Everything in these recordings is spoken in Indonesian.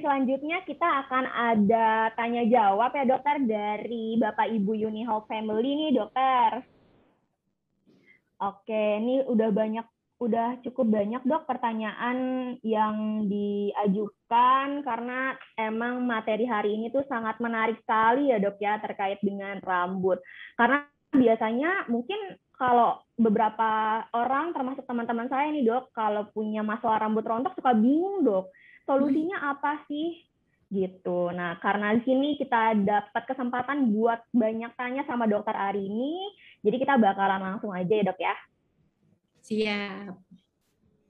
selanjutnya kita akan ada tanya jawab ya dokter dari Bapak Ibu Uni Hope Family nih dokter. Oke, ini udah banyak udah cukup banyak dok pertanyaan yang diajukan karena emang materi hari ini tuh sangat menarik sekali ya dok ya terkait dengan rambut. Karena biasanya mungkin kalau beberapa orang termasuk teman-teman saya nih dok kalau punya masalah rambut rontok suka bingung dok solusinya apa sih gitu. Nah karena di sini kita dapat kesempatan buat banyak tanya sama dokter Ari ini, jadi kita bakalan langsung aja ya dok ya. Siap.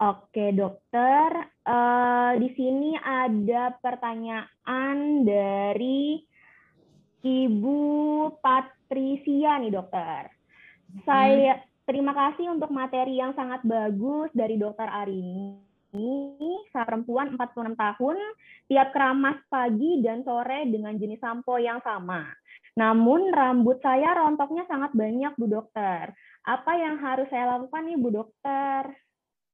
Oke, dokter. Uh, di sini ada pertanyaan dari Ibu Patricia nih, dokter. Saya terima kasih untuk materi yang sangat bagus dari dokter Arini. Saya perempuan 46 tahun, tiap keramas pagi dan sore dengan jenis sampo yang sama. Namun rambut saya rontoknya sangat banyak, Bu Dokter. Apa yang harus saya lakukan nih, Bu Dokter?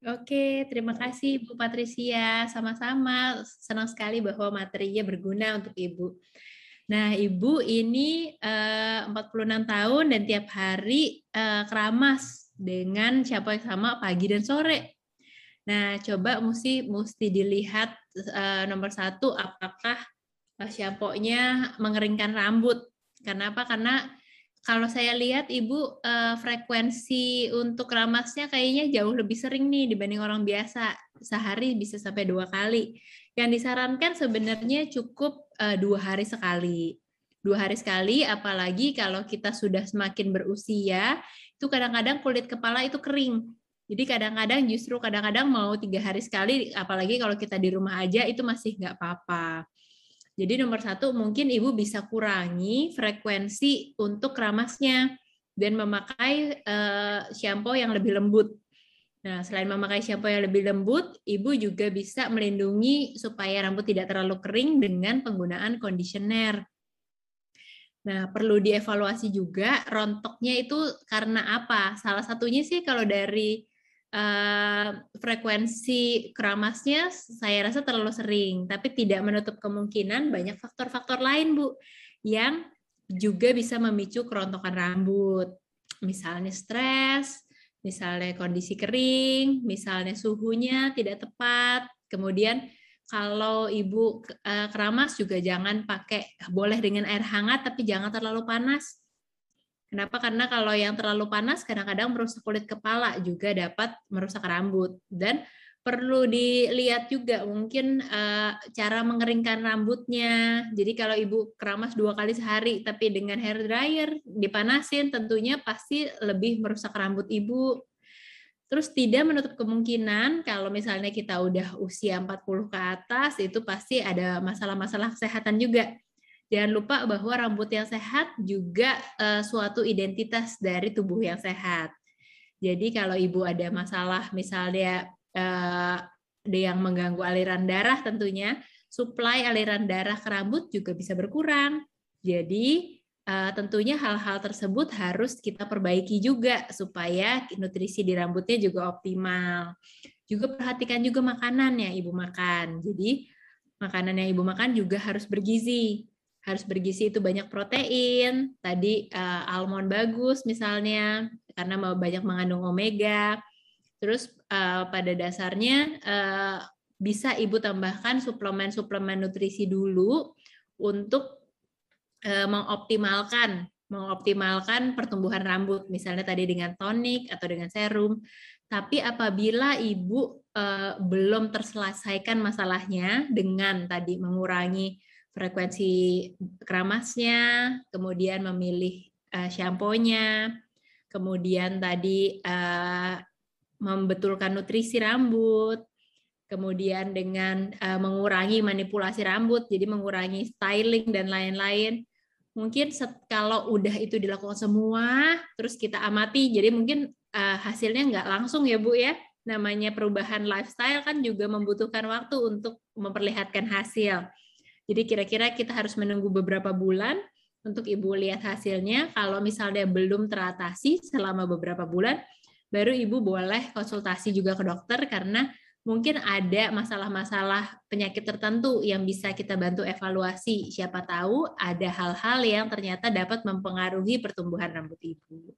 Oke, terima kasih Bu Patricia. Sama-sama, senang sekali bahwa materinya berguna untuk Ibu. Nah, Ibu ini eh, 46 tahun dan tiap hari eh, keramas dengan siapa yang sama pagi dan sore. Nah, coba mesti mesti dilihat eh, nomor satu apakah eh, shampoo-nya mengeringkan rambut. Kenapa? Karena kalau saya lihat Ibu uh, frekuensi untuk ramasnya kayaknya jauh lebih sering nih dibanding orang biasa. Sehari bisa sampai dua kali. Yang disarankan sebenarnya cukup uh, dua hari sekali. Dua hari sekali, apalagi kalau kita sudah semakin berusia, itu kadang-kadang kulit kepala itu kering. Jadi kadang-kadang justru kadang-kadang mau tiga hari sekali, apalagi kalau kita di rumah aja itu masih nggak apa-apa. Jadi nomor satu mungkin ibu bisa kurangi frekuensi untuk keramasnya dan memakai uh, shampoo yang lebih lembut. Nah, selain memakai shampoo yang lebih lembut, ibu juga bisa melindungi supaya rambut tidak terlalu kering dengan penggunaan conditioner. Nah, perlu dievaluasi juga rontoknya itu karena apa? Salah satunya sih kalau dari uh, frekuensi keramasnya saya rasa terlalu sering, tapi tidak menutup kemungkinan banyak faktor-faktor lain, Bu, yang juga bisa memicu kerontokan rambut. Misalnya stres, misalnya kondisi kering, misalnya suhunya tidak tepat, kemudian kalau ibu eh, keramas juga jangan pakai boleh dengan air hangat tapi jangan terlalu panas Kenapa? Karena kalau yang terlalu panas kadang-kadang merusak kulit kepala juga dapat merusak rambut dan perlu dilihat juga mungkin uh, cara mengeringkan rambutnya. Jadi kalau ibu keramas dua kali sehari tapi dengan hair dryer dipanasin tentunya pasti lebih merusak rambut ibu. Terus tidak menutup kemungkinan kalau misalnya kita udah usia 40 ke atas itu pasti ada masalah-masalah kesehatan juga Jangan lupa bahwa rambut yang sehat juga uh, suatu identitas dari tubuh yang sehat. Jadi kalau ibu ada masalah misalnya uh, yang mengganggu aliran darah tentunya suplai aliran darah ke rambut juga bisa berkurang. Jadi uh, tentunya hal-hal tersebut harus kita perbaiki juga supaya nutrisi di rambutnya juga optimal. Juga perhatikan juga makanan yang ibu makan. Jadi makanan yang ibu makan juga harus bergizi harus bergizi itu banyak protein, tadi uh, almond bagus misalnya karena mau banyak mengandung omega. Terus uh, pada dasarnya uh, bisa ibu tambahkan suplemen-suplemen nutrisi dulu untuk uh, mengoptimalkan mengoptimalkan pertumbuhan rambut misalnya tadi dengan tonik atau dengan serum. Tapi apabila ibu uh, belum terselesaikan masalahnya dengan tadi mengurangi frekuensi keramasnya, kemudian memilih uh, shampoo-nya, kemudian tadi uh, membetulkan nutrisi rambut, kemudian dengan uh, mengurangi manipulasi rambut, jadi mengurangi styling dan lain-lain. Mungkin set, kalau udah itu dilakukan semua, terus kita amati, jadi mungkin uh, hasilnya nggak langsung ya Bu ya. Namanya perubahan lifestyle kan juga membutuhkan waktu untuk memperlihatkan hasil. Jadi kira-kira kita harus menunggu beberapa bulan untuk Ibu lihat hasilnya. Kalau misalnya belum teratasi selama beberapa bulan, baru Ibu boleh konsultasi juga ke dokter karena mungkin ada masalah-masalah penyakit tertentu yang bisa kita bantu evaluasi. Siapa tahu ada hal-hal yang ternyata dapat mempengaruhi pertumbuhan rambut ibu.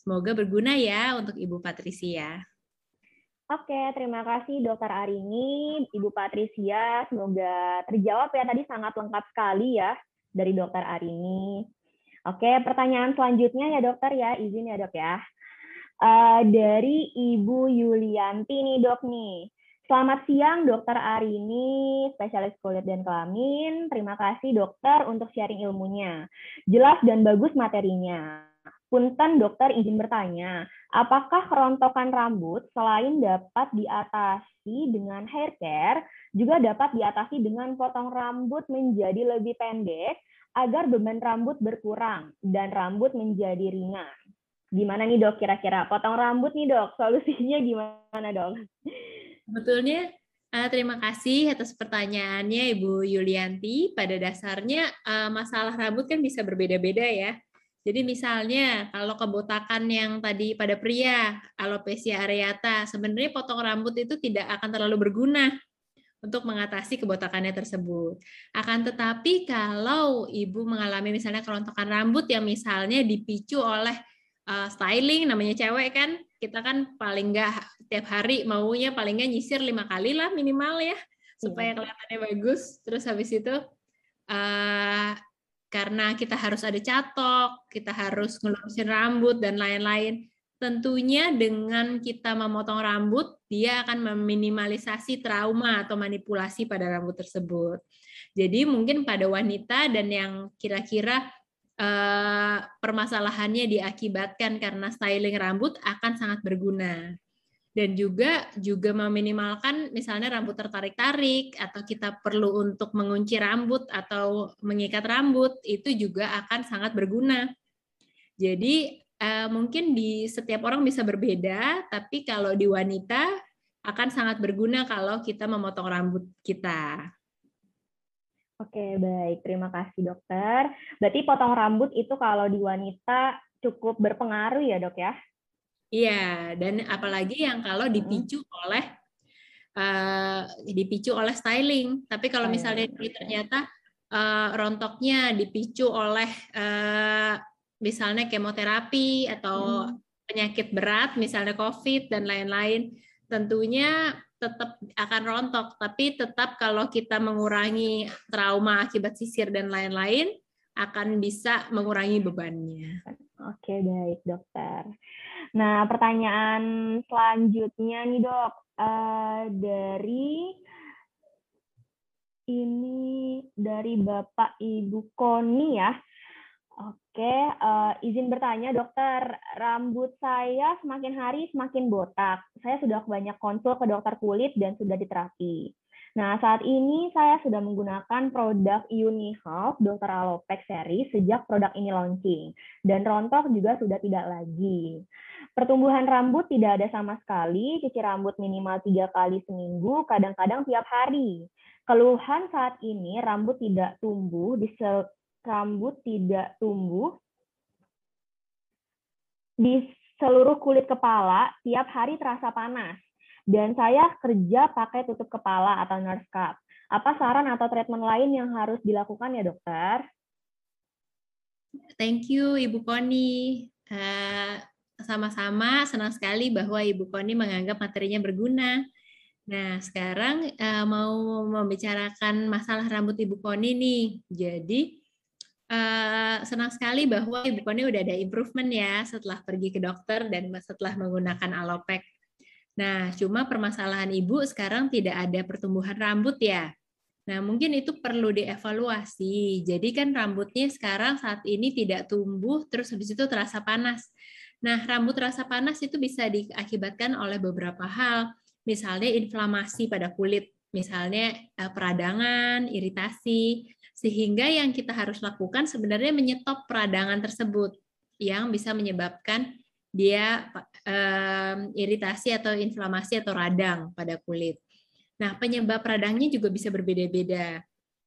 Semoga berguna ya untuk Ibu Patricia. Oke, terima kasih Dokter Arini, Ibu Patricia. Semoga terjawab ya tadi sangat lengkap sekali ya dari Dokter Arini. Oke, pertanyaan selanjutnya ya Dokter ya, izin ya Dok ya. Uh, dari Ibu Yulianti nih dok nih. Selamat siang dokter Arini, spesialis kulit dan kelamin. Terima kasih dokter untuk sharing ilmunya. Jelas dan bagus materinya. Punten dokter izin bertanya, apakah kerontokan rambut selain dapat diatasi dengan hair care, juga dapat diatasi dengan potong rambut menjadi lebih pendek agar beban rambut berkurang dan rambut menjadi ringan? Gimana nih dok kira-kira? Potong rambut nih dok, solusinya gimana dok? Betulnya Uh, terima kasih atas pertanyaannya Ibu Yulianti. Pada dasarnya uh, masalah rambut kan bisa berbeda-beda ya. Jadi misalnya kalau kebotakan yang tadi pada pria, alopecia areata, sebenarnya potong rambut itu tidak akan terlalu berguna untuk mengatasi kebotakannya tersebut. Akan tetapi kalau ibu mengalami misalnya kerontokan rambut yang misalnya dipicu oleh uh, styling namanya cewek kan kita kan paling nggak tiap hari maunya paling nggak nyisir lima kali lah minimal ya supaya iya. kelihatannya bagus terus habis itu uh, karena kita harus ada catok kita harus ngelurusin rambut dan lain-lain. Tentunya dengan kita memotong rambut dia akan meminimalisasi trauma atau manipulasi pada rambut tersebut. Jadi mungkin pada wanita dan yang kira-kira Eh, permasalahannya diakibatkan karena styling rambut akan sangat berguna dan juga juga meminimalkan misalnya rambut tertarik-tarik atau kita perlu untuk mengunci rambut atau mengikat rambut itu juga akan sangat berguna. Jadi uh, mungkin di setiap orang bisa berbeda, tapi kalau di wanita akan sangat berguna kalau kita memotong rambut kita. Oke, baik. Terima kasih, dokter. Berarti potong rambut itu kalau di wanita cukup berpengaruh ya, dok ya? Iya, dan apalagi yang kalau dipicu oleh uh, dipicu oleh styling. Tapi kalau misalnya ternyata uh, rontoknya dipicu oleh uh, misalnya kemoterapi atau hmm. penyakit berat, misalnya COVID dan lain-lain, tentunya tetap akan rontok, tapi tetap kalau kita mengurangi trauma akibat sisir dan lain-lain, akan bisa mengurangi bebannya. Oke, baik dokter. Nah, pertanyaan selanjutnya nih dok, uh, dari ini dari Bapak Ibu Koni ya. Oke, uh, izin bertanya dokter, rambut saya semakin hari semakin botak. Saya sudah banyak konsul ke dokter kulit dan sudah diterapi. Nah, saat ini saya sudah menggunakan produk Unihealth Dr. Alopex Series sejak produk ini launching. Dan rontok juga sudah tidak lagi. Pertumbuhan rambut tidak ada sama sekali, cuci rambut minimal tiga kali seminggu, kadang-kadang tiap hari. Keluhan saat ini rambut tidak tumbuh di rambut tidak tumbuh di seluruh kulit kepala tiap hari terasa panas. Dan saya kerja pakai tutup kepala atau nurse cap. Apa saran atau treatment lain yang harus dilakukan ya dokter? Thank you Ibu Koni. Uh, sama-sama senang sekali bahwa Ibu Koni menganggap materinya berguna. Nah, sekarang uh, mau membicarakan masalah rambut Ibu Koni nih. Jadi, Uh, senang sekali bahwa Ibu Koni udah ada improvement ya setelah pergi ke dokter dan setelah menggunakan alopek. Nah, cuma permasalahan Ibu sekarang tidak ada pertumbuhan rambut ya. Nah, mungkin itu perlu dievaluasi. Jadi kan rambutnya sekarang saat ini tidak tumbuh, terus habis itu terasa panas. Nah, rambut terasa panas itu bisa diakibatkan oleh beberapa hal. Misalnya inflamasi pada kulit, misalnya eh, peradangan, iritasi, sehingga yang kita harus lakukan sebenarnya menyetop peradangan tersebut yang bisa menyebabkan dia um, iritasi atau inflamasi atau radang pada kulit. Nah, penyebab radangnya juga bisa berbeda-beda.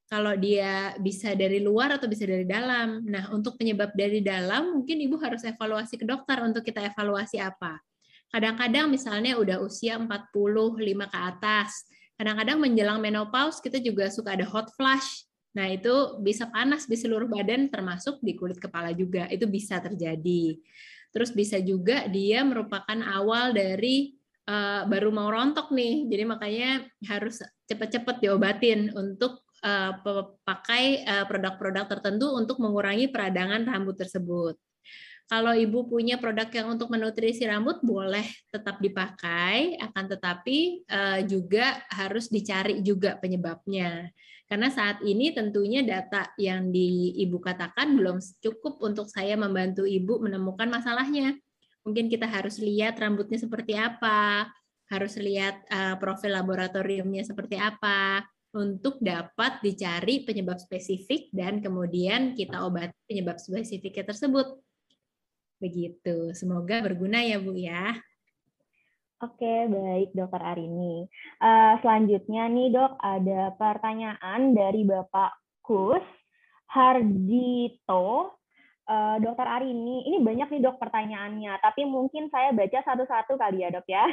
Kalau dia bisa dari luar atau bisa dari dalam. Nah, untuk penyebab dari dalam mungkin Ibu harus evaluasi ke dokter untuk kita evaluasi apa. Kadang-kadang misalnya udah usia 45 ke atas. Kadang-kadang menjelang menopause kita juga suka ada hot flash. Nah, itu bisa panas di seluruh badan termasuk di kulit kepala juga. Itu bisa terjadi. Terus bisa juga dia merupakan awal dari uh, baru mau rontok nih. Jadi makanya harus cepat-cepat diobatin untuk uh, pakai produk-produk tertentu untuk mengurangi peradangan rambut tersebut. Kalau ibu punya produk yang untuk menutrisi rambut boleh tetap dipakai, akan tetapi uh, juga harus dicari juga penyebabnya. Karena saat ini tentunya data yang di ibu katakan belum cukup untuk saya membantu ibu menemukan masalahnya. Mungkin kita harus lihat rambutnya seperti apa, harus lihat uh, profil laboratoriumnya seperti apa untuk dapat dicari penyebab spesifik dan kemudian kita obati penyebab spesifiknya tersebut. Begitu. Semoga berguna ya, Bu ya. Oke, baik Dokter Arini. Uh, selanjutnya nih dok, ada pertanyaan dari Bapak Kus Hardito. Uh, Dokter Arini, ini banyak nih dok pertanyaannya, tapi mungkin saya baca satu-satu kali ya dok ya.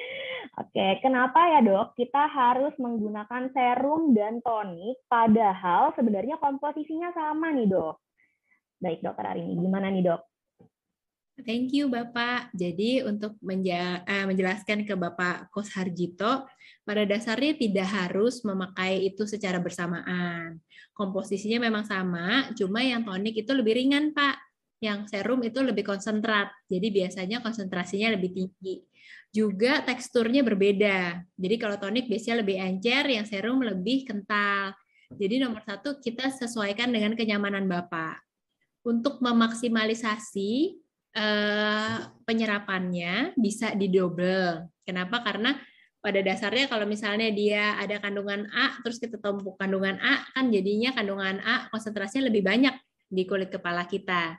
Oke, kenapa ya dok kita harus menggunakan serum dan tonik padahal sebenarnya komposisinya sama nih dok? Baik dokter Arini, gimana nih dok? Thank you Bapak. Jadi untuk eh, menjelaskan ke Bapak Kos Harjito, pada dasarnya tidak harus memakai itu secara bersamaan. Komposisinya memang sama, cuma yang tonik itu lebih ringan Pak. Yang serum itu lebih konsentrat, jadi biasanya konsentrasinya lebih tinggi. Juga teksturnya berbeda. Jadi kalau tonik biasanya lebih encer, yang serum lebih kental. Jadi nomor satu kita sesuaikan dengan kenyamanan Bapak. Untuk memaksimalisasi Eh, penyerapannya bisa didouble. Kenapa? Karena pada dasarnya kalau misalnya dia ada kandungan A, terus kita tumpuk kandungan A, kan jadinya kandungan A konsentrasinya lebih banyak di kulit kepala kita.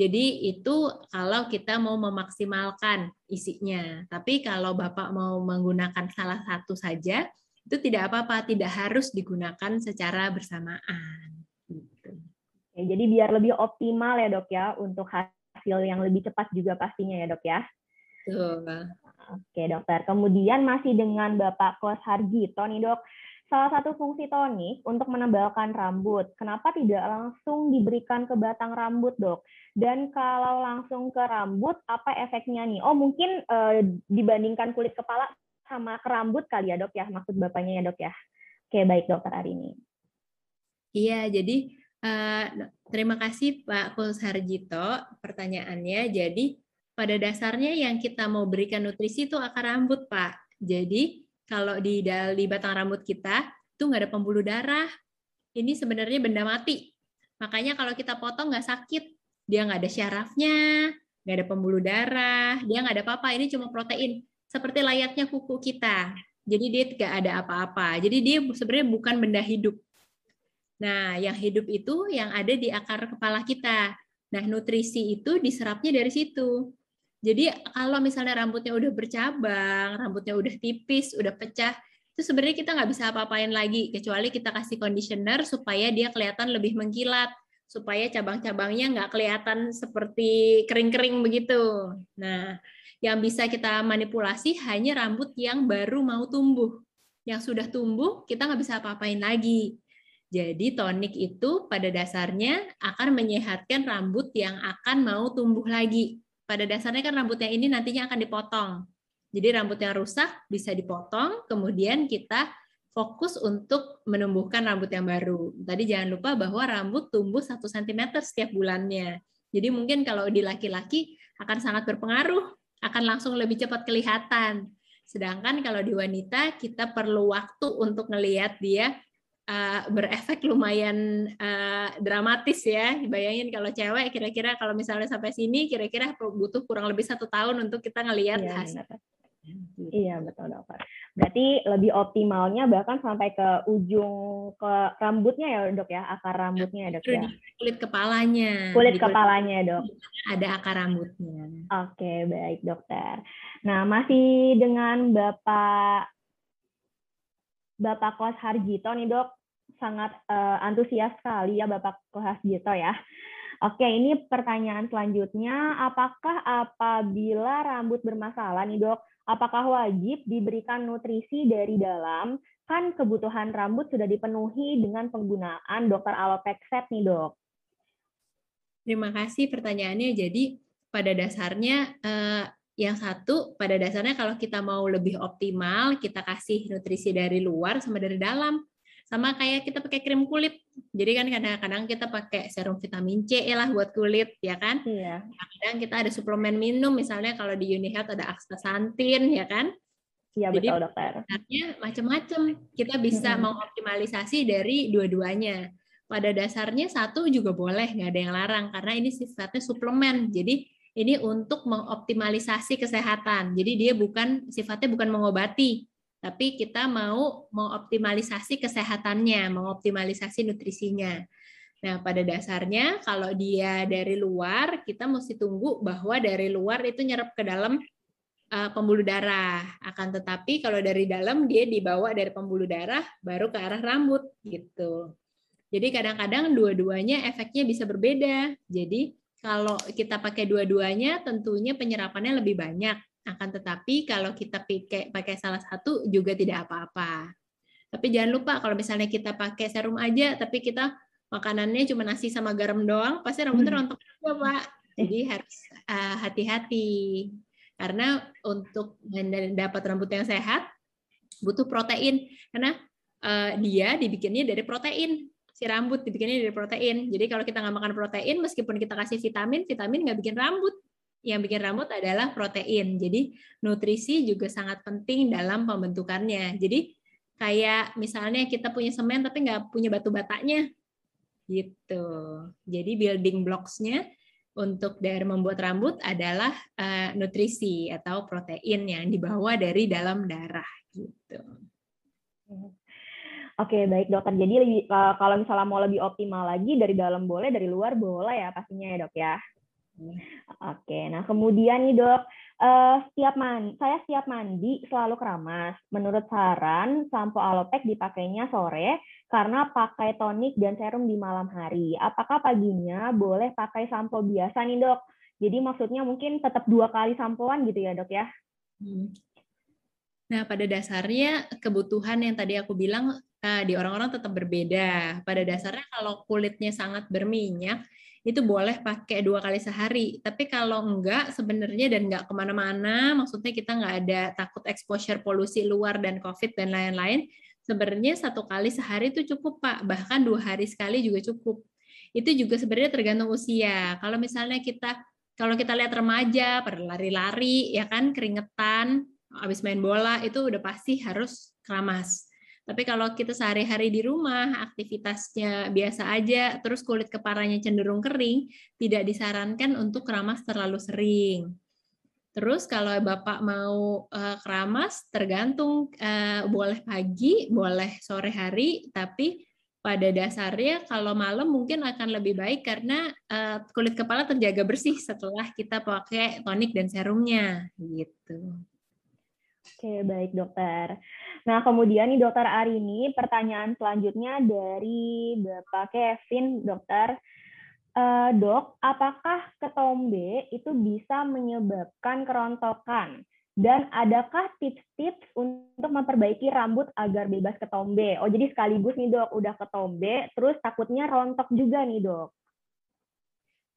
Jadi itu kalau kita mau memaksimalkan isinya. Tapi kalau Bapak mau menggunakan salah satu saja, itu tidak apa-apa, tidak harus digunakan secara bersamaan. Gitu. jadi biar lebih optimal ya dok ya untuk hasil yang lebih cepat juga pastinya ya dok ya. Betul. Oke dokter. Kemudian masih dengan Bapak Kos Hargito nih dok. Salah satu fungsi tonik untuk menebalkan rambut. Kenapa tidak langsung diberikan ke batang rambut dok? Dan kalau langsung ke rambut, apa efeknya nih? Oh mungkin eh, dibandingkan kulit kepala sama ke rambut kali ya dok ya? Maksud bapaknya ya dok ya? Oke baik dokter hari ini. Iya, jadi Uh, terima kasih Pak Kus Harjito pertanyaannya. Jadi pada dasarnya yang kita mau berikan nutrisi itu akar rambut Pak. Jadi kalau di di batang rambut kita itu nggak ada pembuluh darah. Ini sebenarnya benda mati. Makanya kalau kita potong nggak sakit. Dia nggak ada syarafnya, nggak ada pembuluh darah, dia nggak ada apa-apa. Ini cuma protein. Seperti layaknya kuku kita. Jadi dia tidak ada apa-apa. Jadi dia sebenarnya bukan benda hidup Nah, yang hidup itu yang ada di akar kepala kita. Nah, nutrisi itu diserapnya dari situ. Jadi kalau misalnya rambutnya udah bercabang, rambutnya udah tipis, udah pecah, itu sebenarnya kita nggak bisa apa-apain lagi kecuali kita kasih conditioner supaya dia kelihatan lebih mengkilat, supaya cabang-cabangnya nggak kelihatan seperti kering-kering begitu. Nah, yang bisa kita manipulasi hanya rambut yang baru mau tumbuh. Yang sudah tumbuh kita nggak bisa apa-apain lagi. Jadi tonik itu pada dasarnya akan menyehatkan rambut yang akan mau tumbuh lagi. Pada dasarnya kan rambutnya ini nantinya akan dipotong. Jadi rambut yang rusak bisa dipotong, kemudian kita fokus untuk menumbuhkan rambut yang baru. Tadi jangan lupa bahwa rambut tumbuh 1 cm setiap bulannya. Jadi mungkin kalau di laki-laki akan sangat berpengaruh, akan langsung lebih cepat kelihatan. Sedangkan kalau di wanita kita perlu waktu untuk melihat dia uh, berefek lumayan uh, dramatis ya. Bayangin kalau cewek kira-kira kalau misalnya sampai sini kira-kira butuh kurang lebih satu tahun untuk kita ngelihat iya, hasil. Benar. Iya betul dokter. Berarti lebih optimalnya bahkan sampai ke ujung ke rambutnya ya dok ya akar rambutnya ya dok ya. Kulit kepalanya. Kulit kepalanya dok. Ada akar rambutnya. Oke baik dokter. Nah masih dengan bapak Bapak Kos Harjito nih dok, sangat uh, antusias sekali ya Bapak Kos Harjito ya. Oke, ini pertanyaan selanjutnya. Apakah apabila rambut bermasalah nih dok, apakah wajib diberikan nutrisi dari dalam? Kan kebutuhan rambut sudah dipenuhi dengan penggunaan dokter Alopexet nih dok. Terima kasih pertanyaannya. Jadi pada dasarnya eh, yang satu pada dasarnya kalau kita mau lebih optimal kita kasih nutrisi dari luar sama dari dalam sama kayak kita pakai krim kulit. Jadi kan kadang-kadang kita pakai serum vitamin C lah buat kulit, ya kan? Iya. Kadang kita ada suplemen minum, misalnya kalau di Unihealth ada astaxanthin, ya kan? Iya betul dokter. Sebenarnya macam-macam. Kita bisa hmm. mengoptimalisasi dari dua-duanya. Pada dasarnya satu juga boleh, nggak ada yang larang karena ini sifatnya suplemen. Jadi ini untuk mengoptimalisasi kesehatan. Jadi dia bukan sifatnya bukan mengobati, tapi kita mau mengoptimalisasi kesehatannya, mengoptimalisasi nutrisinya. Nah, pada dasarnya kalau dia dari luar, kita mesti tunggu bahwa dari luar itu nyerap ke dalam uh, pembuluh darah. Akan tetapi kalau dari dalam dia dibawa dari pembuluh darah baru ke arah rambut gitu. Jadi kadang-kadang dua-duanya efeknya bisa berbeda. Jadi kalau kita pakai dua-duanya tentunya penyerapannya lebih banyak. Akan tetapi kalau kita pakai pakai salah satu juga tidak apa-apa. Tapi jangan lupa kalau misalnya kita pakai serum aja tapi kita makanannya cuma nasi sama garam doang, pasti rambutnya hmm. rontok juga, Pak. Jadi harus uh, hati-hati. Karena untuk mendapat rambut yang sehat butuh protein karena uh, dia dibikinnya dari protein si rambut dibikinnya dari protein. Jadi kalau kita nggak makan protein, meskipun kita kasih vitamin, vitamin nggak bikin rambut yang bikin rambut adalah protein. Jadi nutrisi juga sangat penting dalam pembentukannya. Jadi kayak misalnya kita punya semen tapi nggak punya batu batanya, gitu. Jadi building blocks-nya untuk dari membuat rambut adalah uh, nutrisi atau protein yang dibawa dari dalam darah, gitu. Oke, baik dokter. Jadi lebih, uh, kalau misalnya mau lebih optimal lagi dari dalam boleh, dari luar boleh ya pastinya ya dok ya. Oke, nah kemudian nih dok, uh, setiap man, saya setiap mandi selalu keramas. Menurut saran, sampo alopek dipakainya sore karena pakai tonik dan serum di malam hari. Apakah paginya boleh pakai sampo biasa nih dok? Jadi maksudnya mungkin tetap dua kali sampoan gitu ya dok ya? Hmm. Nah, pada dasarnya kebutuhan yang tadi aku bilang uh, di orang-orang tetap berbeda. Pada dasarnya kalau kulitnya sangat berminyak, itu boleh pakai dua kali sehari. Tapi kalau enggak sebenarnya dan enggak ke mana-mana, maksudnya kita enggak ada takut exposure polusi luar dan COVID dan lain-lain, sebenarnya satu kali sehari itu cukup Pak. Bahkan dua hari sekali juga cukup. Itu juga sebenarnya tergantung usia. Kalau misalnya kita kalau kita lihat remaja pada lari-lari ya kan keringetan habis main bola itu udah pasti harus keramas tapi kalau kita sehari-hari di rumah, aktivitasnya biasa aja, terus kulit kepalanya cenderung kering, tidak disarankan untuk keramas terlalu sering. Terus kalau Bapak mau uh, keramas, tergantung uh, boleh pagi, boleh sore hari, tapi pada dasarnya kalau malam mungkin akan lebih baik karena uh, kulit kepala terjaga bersih setelah kita pakai tonik dan serumnya gitu. Oke, baik dokter. Nah, kemudian nih dokter Arini, pertanyaan selanjutnya dari Bapak Kevin, dokter. Uh, dok, apakah ketombe itu bisa menyebabkan kerontokan? Dan adakah tips-tips untuk memperbaiki rambut agar bebas ketombe? Oh, jadi sekaligus nih dok, udah ketombe, terus takutnya rontok juga nih dok.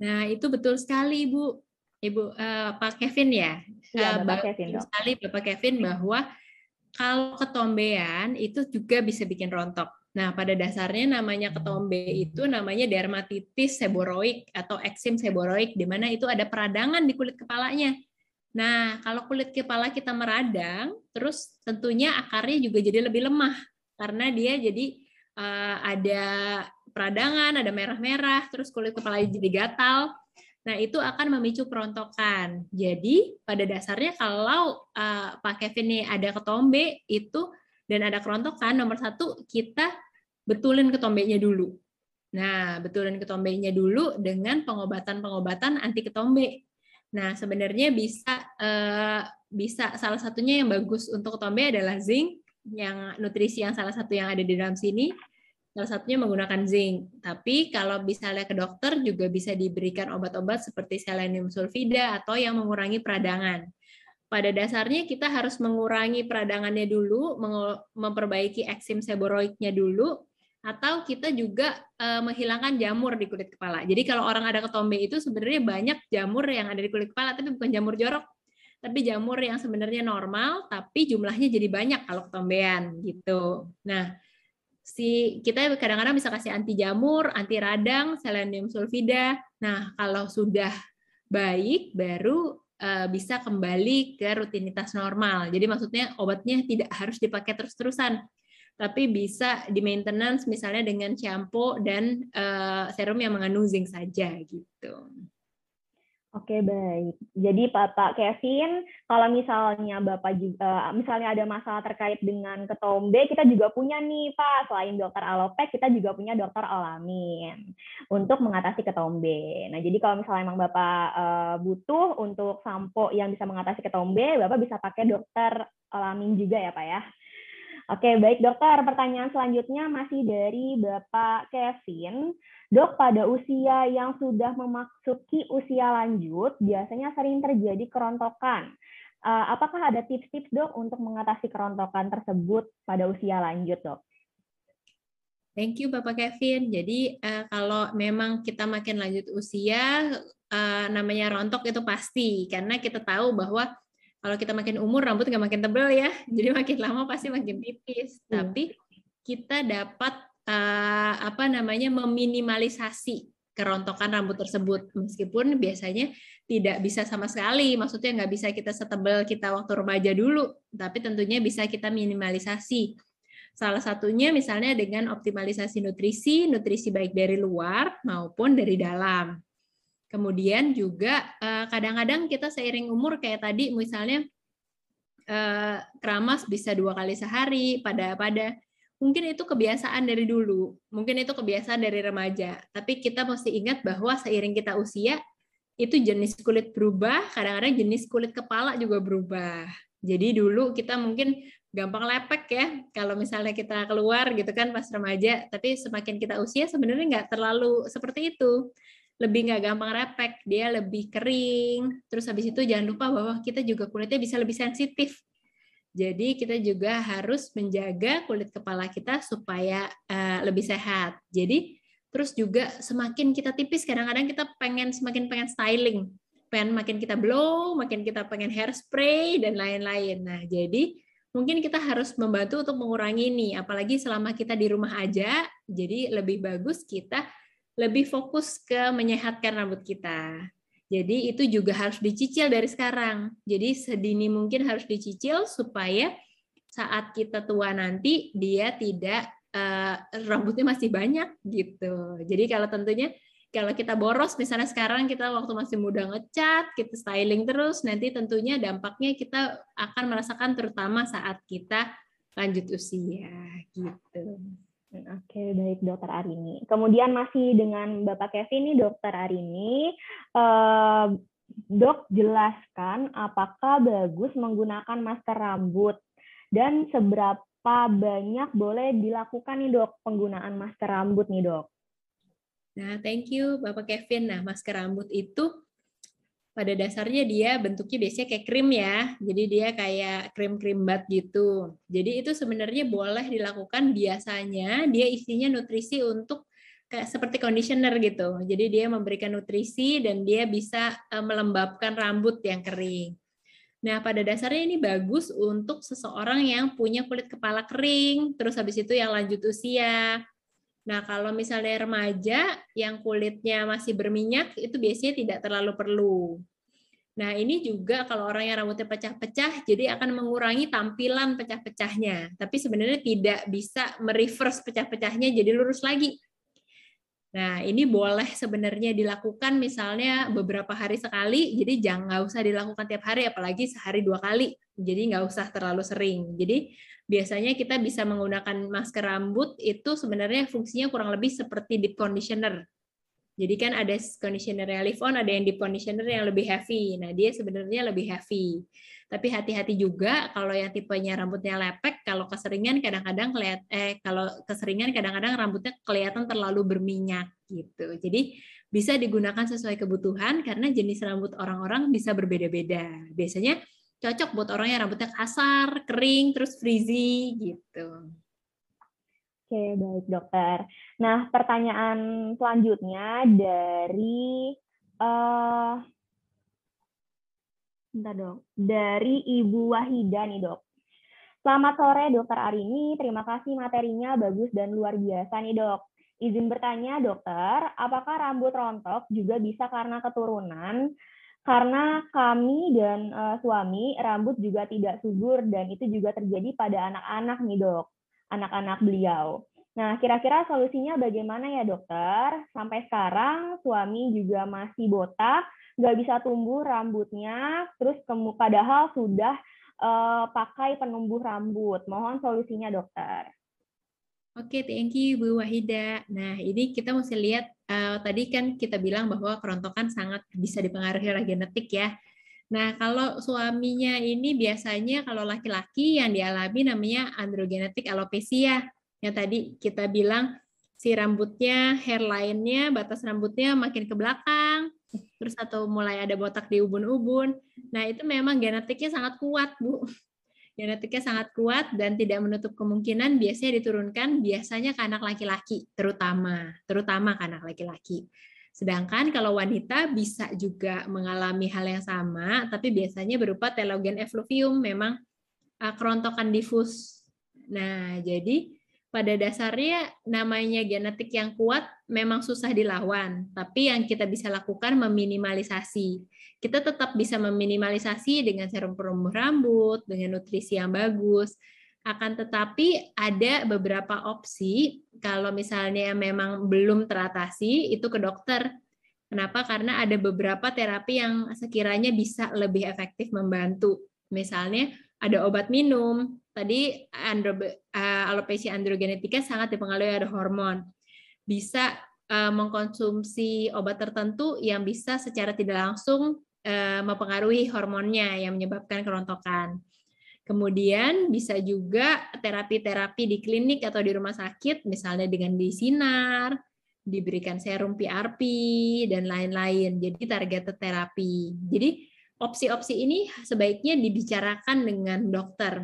Nah, itu betul sekali Ibu. Ibu uh, Pak Kevin ya. Uh, Bapak Kevin. Sekali Bapak Kevin bahwa kalau ketombean itu juga bisa bikin rontok. Nah, pada dasarnya namanya ketombe itu namanya dermatitis seboroik atau eksim seboroik, di mana itu ada peradangan di kulit kepalanya. Nah, kalau kulit kepala kita meradang, terus tentunya akarnya juga jadi lebih lemah karena dia jadi uh, ada peradangan, ada merah-merah, terus kulit kepala jadi gatal. Nah, itu akan memicu perontokan. Jadi, pada dasarnya kalau uh, Pak Kevin ini ada ketombe itu dan ada kerontokan, nomor satu kita betulin ketombenya dulu. Nah, betulin ketombenya dulu dengan pengobatan-pengobatan anti ketombe. Nah, sebenarnya bisa uh, bisa salah satunya yang bagus untuk ketombe adalah zinc, yang nutrisi yang salah satu yang ada di dalam sini. Salah satunya menggunakan zinc. Tapi kalau misalnya ke dokter juga bisa diberikan obat-obat seperti selenium sulfida atau yang mengurangi peradangan. Pada dasarnya kita harus mengurangi peradangannya dulu, memperbaiki eksim seboroidnya dulu, atau kita juga uh, menghilangkan jamur di kulit kepala. Jadi kalau orang ada ketombe itu sebenarnya banyak jamur yang ada di kulit kepala, tapi bukan jamur jorok, tapi jamur yang sebenarnya normal, tapi jumlahnya jadi banyak kalau ketombean gitu. Nah, si kita kadang-kadang bisa kasih anti jamur, anti radang, selenium sulfida. Nah, kalau sudah baik baru uh, bisa kembali ke rutinitas normal. Jadi maksudnya obatnya tidak harus dipakai terus-terusan, tapi bisa di maintenance misalnya dengan shampoo dan uh, serum yang mengandung zinc saja gitu. Oke baik. Jadi Pak Kevin, kalau misalnya Bapak juga, misalnya ada masalah terkait dengan ketombe, kita juga punya nih Pak, selain dokter alopek, kita juga punya dokter alamin untuk mengatasi ketombe. Nah jadi kalau misalnya emang Bapak uh, butuh untuk sampo yang bisa mengatasi ketombe, Bapak bisa pakai dokter alamin juga ya Pak ya. Oke, baik dokter. Pertanyaan selanjutnya masih dari Bapak Kevin. Dok, pada usia yang sudah memasuki usia lanjut, biasanya sering terjadi kerontokan. Uh, apakah ada tips-tips dok untuk mengatasi kerontokan tersebut pada usia lanjut, dok? Thank you Bapak Kevin. Jadi uh, kalau memang kita makin lanjut usia, uh, namanya rontok itu pasti karena kita tahu bahwa kalau kita makin umur rambut nggak makin tebal ya, jadi makin lama pasti makin tipis. Hmm. Tapi kita dapat uh, apa namanya meminimalisasi kerontokan rambut tersebut. Meskipun biasanya tidak bisa sama sekali. Maksudnya nggak bisa kita setebal kita waktu remaja dulu. Tapi tentunya bisa kita minimalisasi. Salah satunya misalnya dengan optimalisasi nutrisi nutrisi baik dari luar maupun dari dalam Kemudian juga eh, kadang-kadang kita seiring umur kayak tadi misalnya eh, keramas bisa dua kali sehari pada pada mungkin itu kebiasaan dari dulu, mungkin itu kebiasaan dari remaja. Tapi kita mesti ingat bahwa seiring kita usia itu jenis kulit berubah, kadang-kadang jenis kulit kepala juga berubah. Jadi dulu kita mungkin gampang lepek ya kalau misalnya kita keluar gitu kan pas remaja, tapi semakin kita usia sebenarnya nggak terlalu seperti itu lebih nggak gampang repek, dia lebih kering. Terus habis itu jangan lupa bahwa kita juga kulitnya bisa lebih sensitif. Jadi kita juga harus menjaga kulit kepala kita supaya uh, lebih sehat. Jadi terus juga semakin kita tipis kadang-kadang kita pengen semakin pengen styling, pengen makin kita blow, makin kita pengen hairspray dan lain-lain. Nah, jadi mungkin kita harus membantu untuk mengurangi ini apalagi selama kita di rumah aja. Jadi lebih bagus kita lebih fokus ke menyehatkan rambut kita. Jadi itu juga harus dicicil dari sekarang. Jadi sedini mungkin harus dicicil supaya saat kita tua nanti dia tidak uh, rambutnya masih banyak gitu. Jadi kalau tentunya kalau kita boros misalnya sekarang kita waktu masih muda ngecat, kita styling terus, nanti tentunya dampaknya kita akan merasakan terutama saat kita lanjut usia gitu. Oke, baik Dokter Arini. Kemudian masih dengan Bapak Kevin nih Dokter Arini, uh, Dok jelaskan apakah bagus menggunakan masker rambut dan seberapa banyak boleh dilakukan nih Dok penggunaan masker rambut nih Dok. Nah, thank you Bapak Kevin. Nah, masker rambut itu pada dasarnya dia bentuknya biasanya kayak krim ya. Jadi dia kayak krim-krim bat gitu. Jadi itu sebenarnya boleh dilakukan biasanya dia isinya nutrisi untuk kayak seperti conditioner gitu. Jadi dia memberikan nutrisi dan dia bisa eh, melembabkan rambut yang kering. Nah, pada dasarnya ini bagus untuk seseorang yang punya kulit kepala kering, terus habis itu yang lanjut usia. Nah, kalau misalnya remaja yang kulitnya masih berminyak, itu biasanya tidak terlalu perlu. Nah, ini juga kalau orang yang rambutnya pecah-pecah, jadi akan mengurangi tampilan pecah-pecahnya. Tapi sebenarnya tidak bisa mereverse pecah-pecahnya jadi lurus lagi. Nah, ini boleh sebenarnya dilakukan misalnya beberapa hari sekali, jadi jangan nggak usah dilakukan tiap hari, apalagi sehari dua kali. Jadi nggak usah terlalu sering. Jadi biasanya kita bisa menggunakan masker rambut itu sebenarnya fungsinya kurang lebih seperti deep conditioner. Jadi kan ada conditioner yang live on, ada yang deep conditioner yang lebih heavy. Nah, dia sebenarnya lebih heavy. Tapi hati-hati juga kalau yang tipenya rambutnya lepek, kalau keseringan kadang-kadang kelihat eh kalau keseringan kadang-kadang rambutnya kelihatan terlalu berminyak gitu. Jadi bisa digunakan sesuai kebutuhan karena jenis rambut orang-orang bisa berbeda-beda. Biasanya cocok buat orang yang rambutnya kasar, kering, terus frizzy gitu. Oke, baik dokter. Nah, pertanyaan selanjutnya dari uh, bentar dong, dari Ibu Wahida nih dok. Selamat sore dokter Arini, terima kasih materinya bagus dan luar biasa nih dok. Izin bertanya dokter, apakah rambut rontok juga bisa karena keturunan? Karena kami dan uh, suami rambut juga tidak subur dan itu juga terjadi pada anak-anak nih dok anak-anak beliau. Nah, kira-kira solusinya bagaimana ya dokter? Sampai sekarang suami juga masih botak, nggak bisa tumbuh rambutnya, terus padahal sudah uh, pakai penumbuh rambut. Mohon solusinya dokter. Oke, thank you Bu Wahida. Nah, ini kita mesti lihat uh, tadi kan kita bilang bahwa kerontokan sangat bisa dipengaruhi oleh genetik ya. Nah, kalau suaminya ini biasanya kalau laki-laki yang dialami namanya androgenetik alopecia. Yang tadi kita bilang si rambutnya, hairline-nya, batas rambutnya makin ke belakang, terus atau mulai ada botak di ubun-ubun. Nah, itu memang genetiknya sangat kuat, Bu. Genetiknya sangat kuat dan tidak menutup kemungkinan biasanya diturunkan biasanya ke anak laki-laki, terutama, terutama ke anak laki-laki. Sedangkan kalau wanita bisa juga mengalami hal yang sama, tapi biasanya berupa telogen effluvium, memang uh, kerontokan difus. Nah, jadi pada dasarnya namanya genetik yang kuat memang susah dilawan, tapi yang kita bisa lakukan meminimalisasi. Kita tetap bisa meminimalisasi dengan serum penumbuh rambut, dengan nutrisi yang bagus, akan tetapi ada beberapa opsi kalau misalnya memang belum teratasi itu ke dokter. Kenapa? Karena ada beberapa terapi yang sekiranya bisa lebih efektif membantu. Misalnya ada obat minum. Tadi andro, uh, alopecia androgenetika sangat dipengaruhi ada hormon. Bisa uh, mengkonsumsi obat tertentu yang bisa secara tidak langsung uh, mempengaruhi hormonnya yang menyebabkan kerontokan. Kemudian bisa juga terapi-terapi di klinik atau di rumah sakit, misalnya dengan disinar, diberikan serum PRP, dan lain-lain. Jadi targeted terapi. Jadi opsi-opsi ini sebaiknya dibicarakan dengan dokter.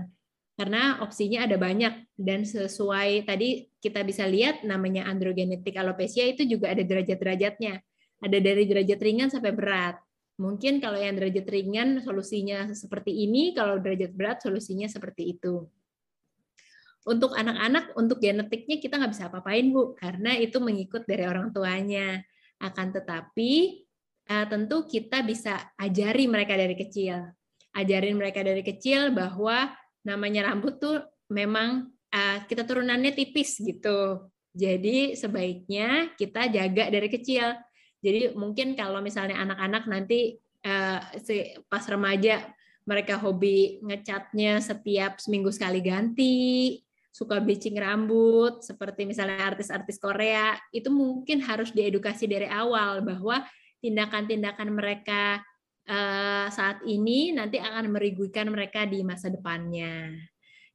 Karena opsinya ada banyak dan sesuai tadi kita bisa lihat namanya androgenetik alopecia itu juga ada derajat-derajatnya. Ada dari derajat ringan sampai berat. Mungkin kalau yang derajat ringan solusinya seperti ini, kalau derajat berat solusinya seperti itu. Untuk anak-anak, untuk genetiknya kita nggak bisa apa-apain, Bu, karena itu mengikut dari orang tuanya. Akan tetapi, eh, tentu kita bisa ajari mereka dari kecil. Ajarin mereka dari kecil bahwa namanya rambut tuh memang eh, kita turunannya tipis gitu. Jadi sebaiknya kita jaga dari kecil jadi mungkin kalau misalnya anak-anak nanti uh, pas remaja mereka hobi ngecatnya setiap seminggu sekali ganti, suka bleaching rambut, seperti misalnya artis-artis Korea, itu mungkin harus diedukasi dari awal bahwa tindakan-tindakan mereka uh, saat ini nanti akan merugikan mereka di masa depannya.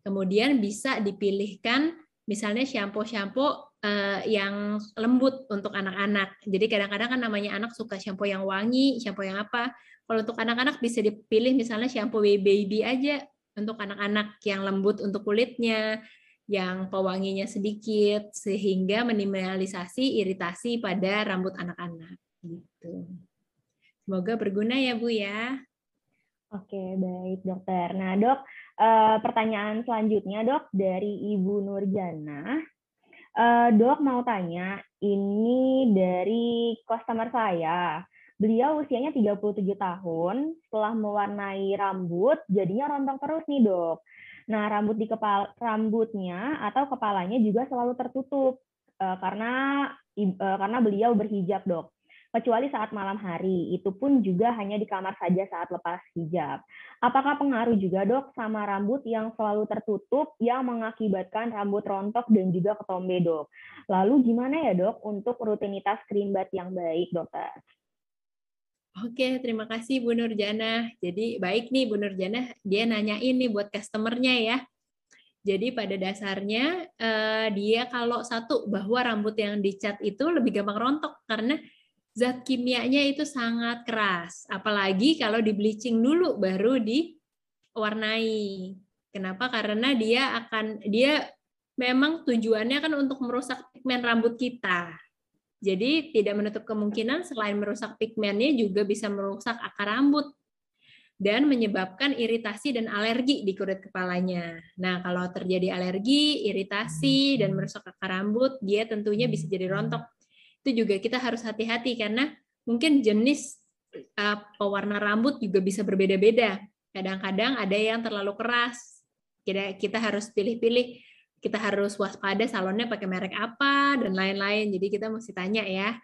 Kemudian bisa dipilihkan misalnya shampoo-shampoo uh, yang lembut untuk anak-anak. Jadi kadang-kadang kan namanya anak suka shampoo yang wangi, shampoo yang apa. Kalau untuk anak-anak bisa dipilih misalnya shampoo baby aja untuk anak-anak yang lembut untuk kulitnya, yang pewanginya sedikit sehingga minimalisasi iritasi pada rambut anak-anak gitu. Semoga berguna ya Bu ya. Oke, baik dokter. Nah, Dok, eh, pertanyaan selanjutnya, Dok, dari Ibu Nurjana. Uh, dok mau tanya, ini dari customer saya. Beliau usianya 37 tahun, setelah mewarnai rambut, jadinya rontok terus nih dok. Nah, rambut di kepala, rambutnya atau kepalanya juga selalu tertutup uh, karena uh, karena beliau berhijab dok. Kecuali saat malam hari. Itu pun juga hanya di kamar saja saat lepas hijab. Apakah pengaruh juga dok sama rambut yang selalu tertutup yang mengakibatkan rambut rontok dan juga ketombe dok? Lalu gimana ya dok untuk rutinitas krim bat yang baik dokter? Oke, terima kasih Bu Nurjana. Jadi baik nih Bu Nurjana, dia nanya ini buat customernya ya. Jadi pada dasarnya eh, dia kalau satu bahwa rambut yang dicat itu lebih gampang rontok karena zat kimianya itu sangat keras. Apalagi kalau di bleaching dulu baru diwarnai. Kenapa? Karena dia akan dia memang tujuannya kan untuk merusak pigmen rambut kita. Jadi tidak menutup kemungkinan selain merusak pigmennya juga bisa merusak akar rambut dan menyebabkan iritasi dan alergi di kulit kepalanya. Nah, kalau terjadi alergi, iritasi, dan merusak akar rambut, dia tentunya bisa jadi rontok. Itu juga kita harus hati-hati karena mungkin jenis uh, pewarna rambut juga bisa berbeda-beda. Kadang-kadang ada yang terlalu keras. Kita, kita harus pilih-pilih kita harus waspada salonnya pakai merek apa dan lain-lain. Jadi kita mesti tanya ya.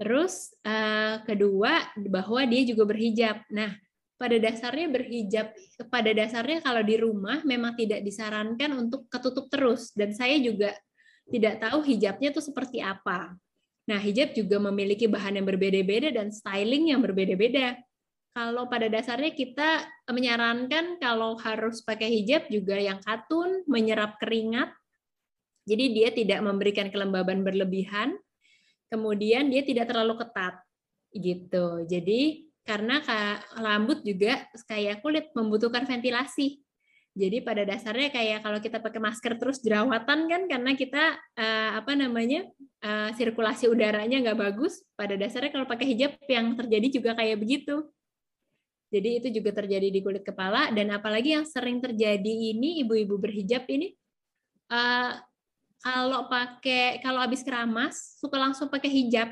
Terus uh, kedua bahwa dia juga berhijab. Nah, pada dasarnya berhijab pada dasarnya kalau di rumah memang tidak disarankan untuk ketutup terus dan saya juga tidak tahu hijabnya itu seperti apa. Nah, hijab juga memiliki bahan yang berbeda-beda dan styling yang berbeda-beda kalau pada dasarnya kita menyarankan kalau harus pakai hijab juga yang katun, menyerap keringat. Jadi dia tidak memberikan kelembaban berlebihan. Kemudian dia tidak terlalu ketat gitu. Jadi karena rambut juga kayak kulit membutuhkan ventilasi. Jadi pada dasarnya kayak kalau kita pakai masker terus jerawatan kan karena kita uh, apa namanya uh, sirkulasi udaranya nggak bagus. Pada dasarnya kalau pakai hijab yang terjadi juga kayak begitu. Jadi itu juga terjadi di kulit kepala dan apalagi yang sering terjadi ini ibu-ibu berhijab ini uh, kalau pakai kalau habis keramas suka langsung pakai hijab.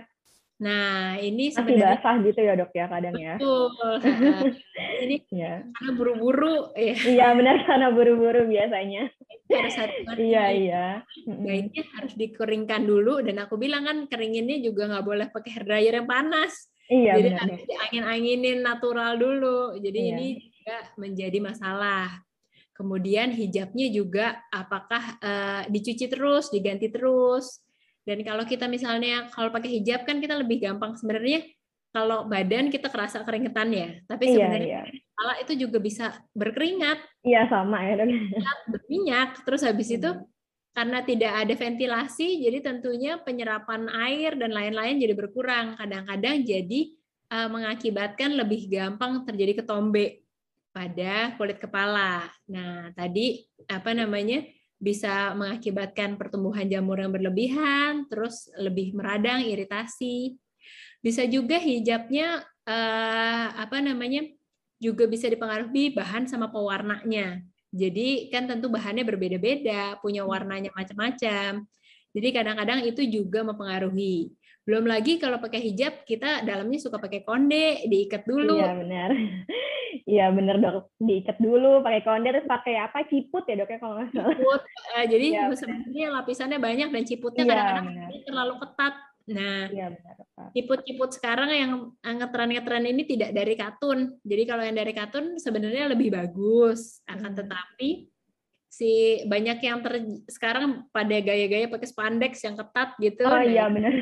Nah, ini sebenarnya basah gitu ya, Dok ya kadang ya. Betul. Ini ya. karena buru-buru ya. Iya, benar karena buru-buru biasanya. Harus. Iya, iya. Baiknya harus dikeringkan dulu dan aku bilang kan keringinnya juga nggak boleh pakai hair dryer yang panas Iya, Jadi harus diangin-anginin natural dulu. Jadi iya. ini juga menjadi masalah. Kemudian hijabnya juga apakah uh, dicuci terus, diganti terus. Dan kalau kita misalnya kalau pakai hijab kan kita lebih gampang sebenarnya kalau badan kita kerasa keringetan ya, tapi iya, sebenarnya iya, iya. kepala itu juga bisa berkeringat. Iya sama ya. Berminyak, terus habis hmm. itu karena tidak ada ventilasi, jadi tentunya penyerapan air dan lain-lain jadi berkurang. Kadang-kadang jadi uh, mengakibatkan lebih gampang terjadi ketombe pada kulit kepala. Nah, tadi apa namanya bisa mengakibatkan pertumbuhan jamur yang berlebihan, terus lebih meradang, iritasi. Bisa juga hijabnya uh, apa namanya juga bisa dipengaruhi bahan sama pewarnanya. Jadi kan tentu bahannya berbeda-beda, punya hmm. warnanya macam-macam. Jadi kadang-kadang itu juga mempengaruhi. Belum lagi kalau pakai hijab kita dalamnya suka pakai konde, diikat dulu. Iya benar. Iya benar dok, diikat dulu pakai konde terus pakai apa ciput ya dok ya kalau nggak salah. Ciput. Uh, jadi ya, sebenarnya lapisannya banyak dan ciputnya iya, kadang-kadang ya, terlalu ketat. Nah, ya, ciput-ciput sekarang yang ngetren-ngetren ini tidak dari katun. Jadi kalau yang dari katun sebenarnya lebih bagus. Akan hmm. tetapi si banyak yang ter, sekarang pada gaya-gaya pakai spandex yang ketat gitu. Oh iya benar.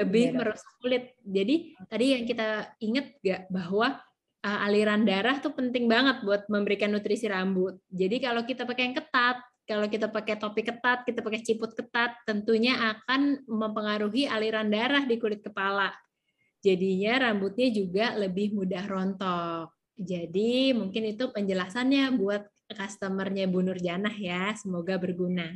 Lebih merusak kulit. Jadi tadi yang kita ingat gak bahwa uh, aliran darah tuh penting banget buat memberikan nutrisi rambut. Jadi kalau kita pakai yang ketat, kalau kita pakai topi ketat, kita pakai ciput ketat, tentunya akan mempengaruhi aliran darah di kulit kepala. Jadinya rambutnya juga lebih mudah rontok. Jadi mungkin itu penjelasannya buat customernya Bu Nurjanah ya. Semoga berguna.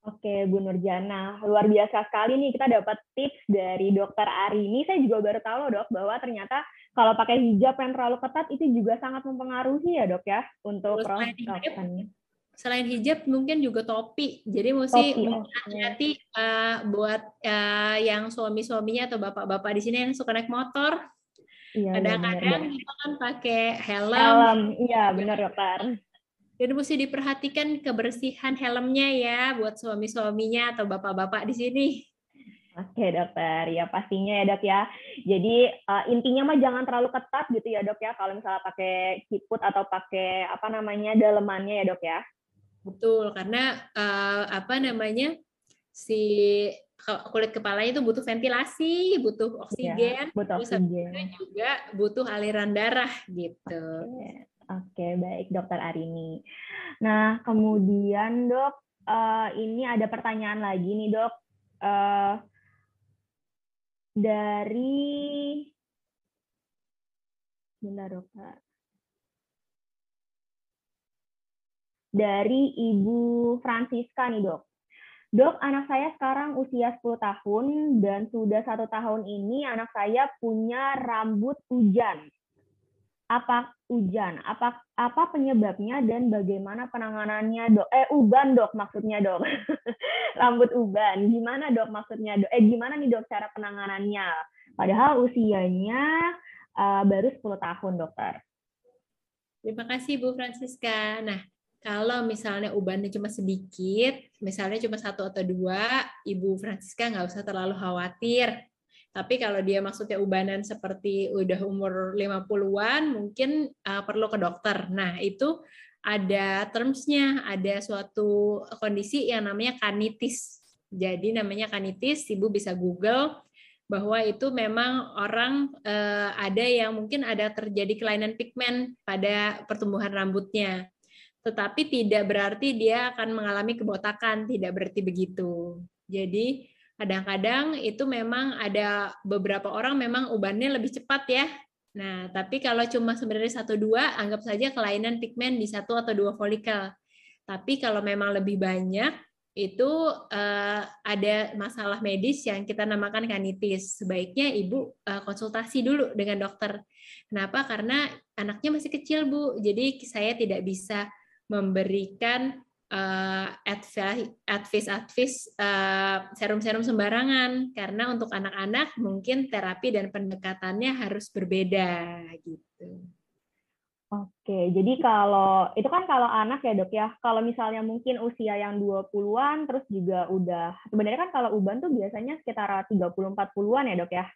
Oke, Bu Nurjana. Luar biasa sekali nih kita dapat tips dari dokter Ari ini. Saya juga baru tahu loh dok, bahwa ternyata kalau pakai hijab yang terlalu ketat itu juga sangat mempengaruhi ya dok ya untuk proses selain hijab mungkin juga topi. Jadi mesti hati-hati uh, buat uh, yang suami-suaminya atau bapak-bapak di sini yang suka naik motor. Iya, Kadang-kadang kita kan pakai helm. Helm, iya benar dokter. Jadi mesti diperhatikan kebersihan helmnya ya buat suami-suaminya atau bapak-bapak di sini. Oke dokter, ya pastinya ya dok ya. Jadi uh, intinya mah jangan terlalu ketat gitu ya dok ya. Kalau misalnya pakai kiput atau pakai apa namanya dalemannya ya dok ya. Betul, karena uh, apa namanya si kulit kepalanya itu butuh ventilasi, butuh iya, oksigen, ya, butuh oksigen. juga butuh aliran darah gitu. Oke, Oke baik dokter Arini. Nah kemudian dok, uh, ini ada pertanyaan lagi nih dok. Uh, dari Bentar, Dokter. Dari Ibu Francisca nih, Dok. Dok, anak saya sekarang usia 10 tahun dan sudah satu tahun ini anak saya punya rambut hujan apa hujan, apa apa penyebabnya dan bagaimana penanganannya dok? Eh uban dok maksudnya dok, rambut uban. Gimana dok maksudnya dok? Eh gimana nih dok cara penanganannya? Padahal usianya uh, baru 10 tahun dokter. Terima kasih Bu Francisca. Nah kalau misalnya ubannya cuma sedikit, misalnya cuma satu atau dua, Ibu Francisca nggak usah terlalu khawatir tapi kalau dia maksudnya ubanan seperti udah umur 50-an, mungkin uh, perlu ke dokter. Nah, itu ada termsnya, ada suatu kondisi yang namanya kanitis. Jadi namanya kanitis, ibu bisa Google bahwa itu memang orang uh, ada yang mungkin ada terjadi kelainan pigmen pada pertumbuhan rambutnya. Tetapi tidak berarti dia akan mengalami kebotakan, tidak berarti begitu. Jadi Kadang-kadang itu memang ada beberapa orang memang ubannya lebih cepat ya. Nah, tapi kalau cuma sebenarnya satu dua, anggap saja kelainan pigmen di satu atau dua folikel. Tapi kalau memang lebih banyak, itu uh, ada masalah medis yang kita namakan kanitis. Sebaiknya ibu uh, konsultasi dulu dengan dokter. Kenapa? Karena anaknya masih kecil, Bu. Jadi saya tidak bisa memberikan uh, advice advice uh, serum-serum sembarangan karena untuk anak-anak mungkin terapi dan pendekatannya harus berbeda gitu. Oke, jadi kalau itu kan kalau anak ya dok ya, kalau misalnya mungkin usia yang 20-an terus juga udah, sebenarnya kan kalau uban tuh biasanya sekitar 30-40-an ya dok ya.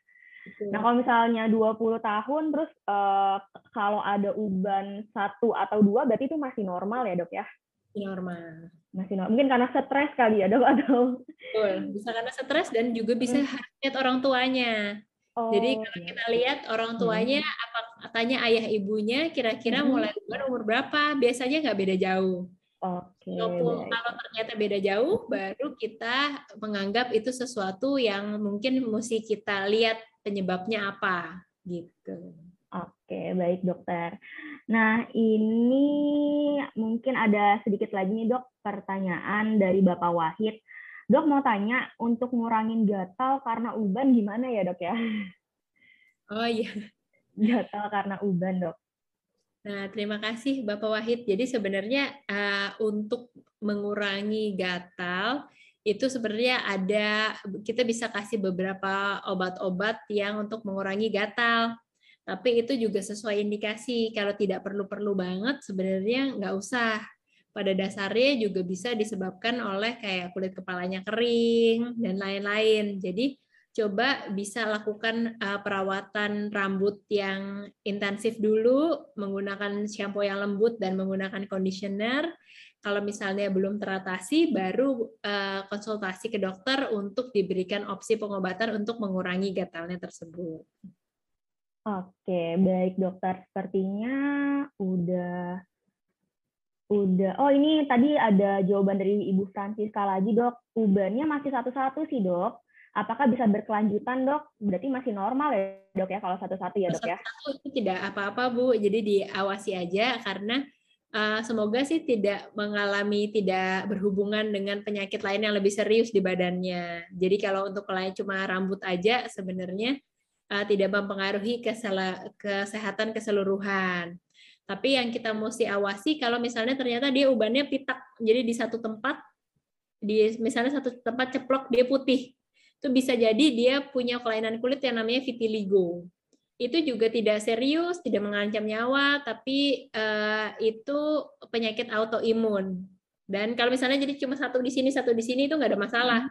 Betul. Nah kalau misalnya 20 tahun terus uh, kalau ada uban satu atau dua berarti itu masih normal ya dok ya? Normal. Masih normal. Mungkin karena stres kali ya, dok atau? Betul, bisa karena stres dan juga bisa hmm. lihat orang tuanya. Oh, Jadi kalau iya. kita lihat orang tuanya, hmm. apa tanya ayah ibunya, kira-kira hmm. mulai umur berapa? Biasanya nggak beda jauh. Oke. Okay, kalau ternyata beda jauh, baru kita menganggap itu sesuatu yang mungkin mesti kita lihat penyebabnya apa, gitu. Oke, baik dokter. Nah, ini mungkin ada sedikit lagi nih dok, pertanyaan dari Bapak Wahid. Dok mau tanya, untuk ngurangin gatal karena uban gimana ya dok ya? Oh iya. Gatal karena uban dok. Nah, terima kasih Bapak Wahid. Jadi sebenarnya uh, untuk mengurangi gatal, itu sebenarnya ada kita bisa kasih beberapa obat-obat yang untuk mengurangi gatal. Tapi itu juga sesuai indikasi. Kalau tidak perlu-perlu banget, sebenarnya nggak usah. Pada dasarnya juga bisa disebabkan oleh kayak kulit kepalanya kering dan lain-lain. Jadi coba bisa lakukan uh, perawatan rambut yang intensif dulu, menggunakan shampoo yang lembut dan menggunakan conditioner. Kalau misalnya belum teratasi, baru uh, konsultasi ke dokter untuk diberikan opsi pengobatan untuk mengurangi gatalnya tersebut. Oke, baik dokter. Sepertinya udah udah. Oh, ini tadi ada jawaban dari Ibu Francisca lagi, Dok. Ubannya masih satu-satu sih, Dok. Apakah bisa berkelanjutan, Dok? Berarti masih normal ya, Dok ya kalau satu-satu ya, Dok ya? Satu itu tidak apa-apa, Bu. Jadi diawasi aja karena uh, semoga sih tidak mengalami tidak berhubungan dengan penyakit lain yang lebih serius di badannya. Jadi kalau untuk lain cuma rambut aja sebenarnya uh, tidak mempengaruhi kesehatan keseluruhan. Tapi yang kita mesti awasi kalau misalnya ternyata dia ubannya pitak, jadi di satu tempat, di misalnya satu tempat ceplok dia putih, itu bisa jadi dia punya kelainan kulit yang namanya vitiligo. Itu juga tidak serius, tidak mengancam nyawa, tapi uh, itu penyakit autoimun. Dan kalau misalnya jadi cuma satu di sini, satu di sini itu nggak ada masalah.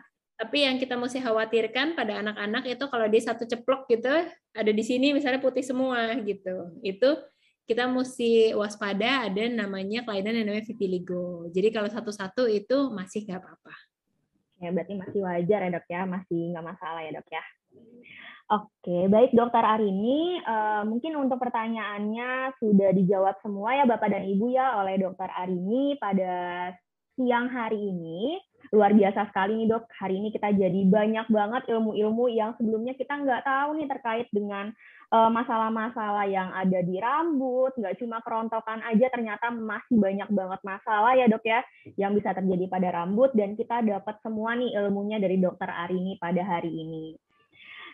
Tapi yang kita mesti khawatirkan pada anak-anak itu kalau dia satu ceplok gitu, ada di sini misalnya putih semua gitu. Itu kita mesti waspada ada namanya kelainan yang namanya vitiligo. Jadi kalau satu-satu itu masih nggak apa-apa. Ya, berarti masih wajar ya dok ya, masih nggak masalah ya dok ya. Oke, baik dokter Arini, uh, mungkin untuk pertanyaannya sudah dijawab semua ya Bapak dan Ibu ya oleh dokter Arini pada siang hari ini. Luar biasa sekali nih dok, hari ini kita jadi banyak banget ilmu-ilmu yang sebelumnya kita nggak tahu nih terkait dengan Eh, masalah-masalah yang ada di rambut, nggak cuma kerontokan aja, ternyata masih banyak banget masalah ya dok ya, yang bisa terjadi pada rambut, dan kita dapat semua nih ilmunya dari dokter Arini pada hari ini.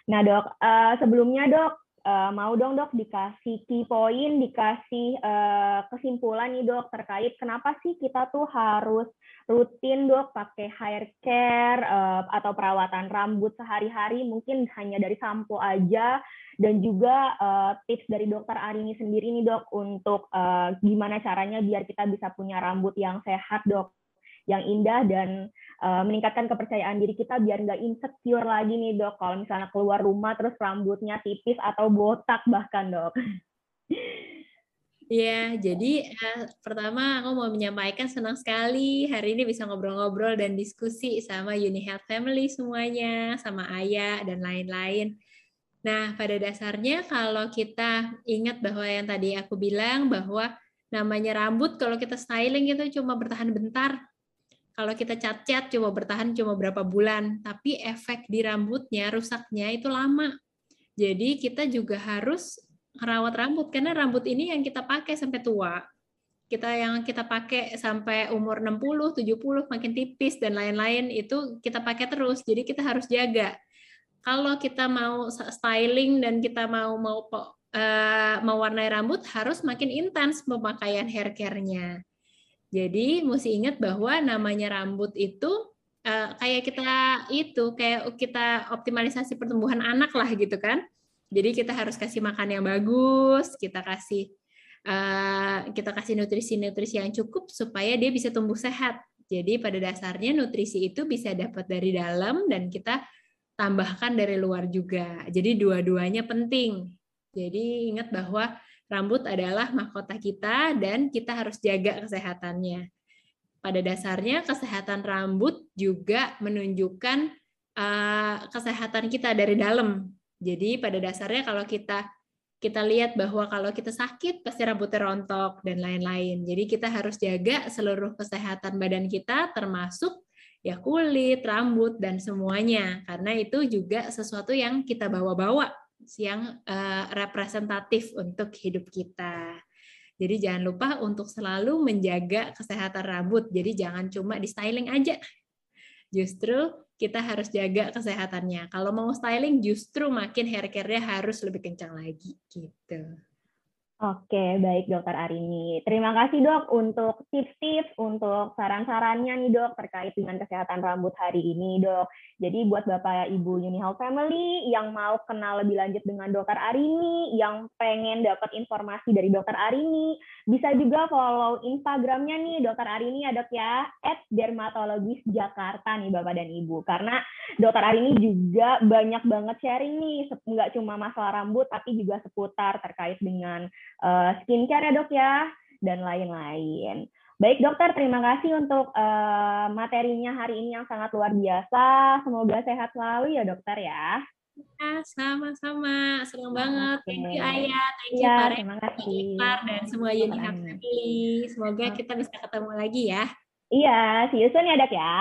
Nah dok, uh, sebelumnya dok, uh, mau dong dok dikasih key point, dikasih uh, kesimpulan nih dok terkait kenapa sih kita tuh harus rutin dok pakai hair care uh, atau perawatan rambut sehari-hari mungkin hanya dari sampo aja. Dan juga uh, tips dari dokter Arini sendiri nih dok untuk uh, gimana caranya biar kita bisa punya rambut yang sehat dok yang indah dan uh, meningkatkan kepercayaan diri kita biar nggak insecure lagi nih dok kalau misalnya keluar rumah terus rambutnya tipis atau botak bahkan dok. Ya, jadi uh, pertama aku mau menyampaikan senang sekali hari ini bisa ngobrol-ngobrol dan diskusi sama Uni Health Family semuanya, sama Ayah dan lain-lain. Nah, pada dasarnya kalau kita ingat bahwa yang tadi aku bilang bahwa namanya rambut kalau kita styling itu cuma bertahan bentar. Kalau kita cat-cat cuma bertahan cuma berapa bulan, tapi efek di rambutnya, rusaknya itu lama. Jadi kita juga harus merawat rambut karena rambut ini yang kita pakai sampai tua. Kita yang kita pakai sampai umur 60, 70 makin tipis dan lain-lain itu kita pakai terus. Jadi kita harus jaga. Kalau kita mau styling dan kita mau mau uh, mewarnai rambut harus makin intens pemakaian hair care-nya. Jadi mesti ingat bahwa namanya rambut itu uh, kayak kita itu kayak kita optimalisasi pertumbuhan anak lah gitu kan jadi kita harus kasih makan yang bagus, kita kasih uh, kita kasih nutrisi-nutrisi yang cukup supaya dia bisa tumbuh sehat. Jadi pada dasarnya nutrisi itu bisa dapat dari dalam dan kita tambahkan dari luar juga. Jadi dua-duanya penting. Jadi ingat bahwa rambut adalah mahkota kita dan kita harus jaga kesehatannya. Pada dasarnya kesehatan rambut juga menunjukkan uh, kesehatan kita dari dalam. Jadi pada dasarnya kalau kita kita lihat bahwa kalau kita sakit pasti rambutnya rontok dan lain-lain. Jadi kita harus jaga seluruh kesehatan badan kita termasuk ya kulit, rambut dan semuanya karena itu juga sesuatu yang kita bawa-bawa yang uh, representatif untuk hidup kita. Jadi jangan lupa untuk selalu menjaga kesehatan rambut. Jadi jangan cuma di styling aja. Justru kita harus jaga kesehatannya. Kalau mau styling justru makin hair care-nya harus lebih kencang lagi gitu. Oke, baik Dokter Arini. Terima kasih dok untuk tips-tips, untuk saran-sarannya nih dok terkait dengan kesehatan rambut hari ini dok. Jadi buat Bapak Ibu Uni Health Family yang mau kenal lebih lanjut dengan Dokter Arini, yang pengen dapat informasi dari Dokter Arini, bisa juga follow Instagramnya nih Dokter Arini ya dok ya, at Dermatologis Jakarta nih Bapak dan Ibu. Karena Dokter Arini juga banyak banget sharing nih, nggak cuma masalah rambut, tapi juga seputar terkait dengan uh, skincare ya dok ya, dan lain-lain. Baik dokter, terima kasih untuk uh, materinya hari ini yang sangat luar biasa. Semoga sehat selalu ya dokter ya. Ya, sama-sama. Senang banget. Thank you Ayah, thank you ya, Pak terima kasih. dan semua Uni Family. Semoga kita bisa ketemu lagi ya. Iya, see you soon ya dok ya.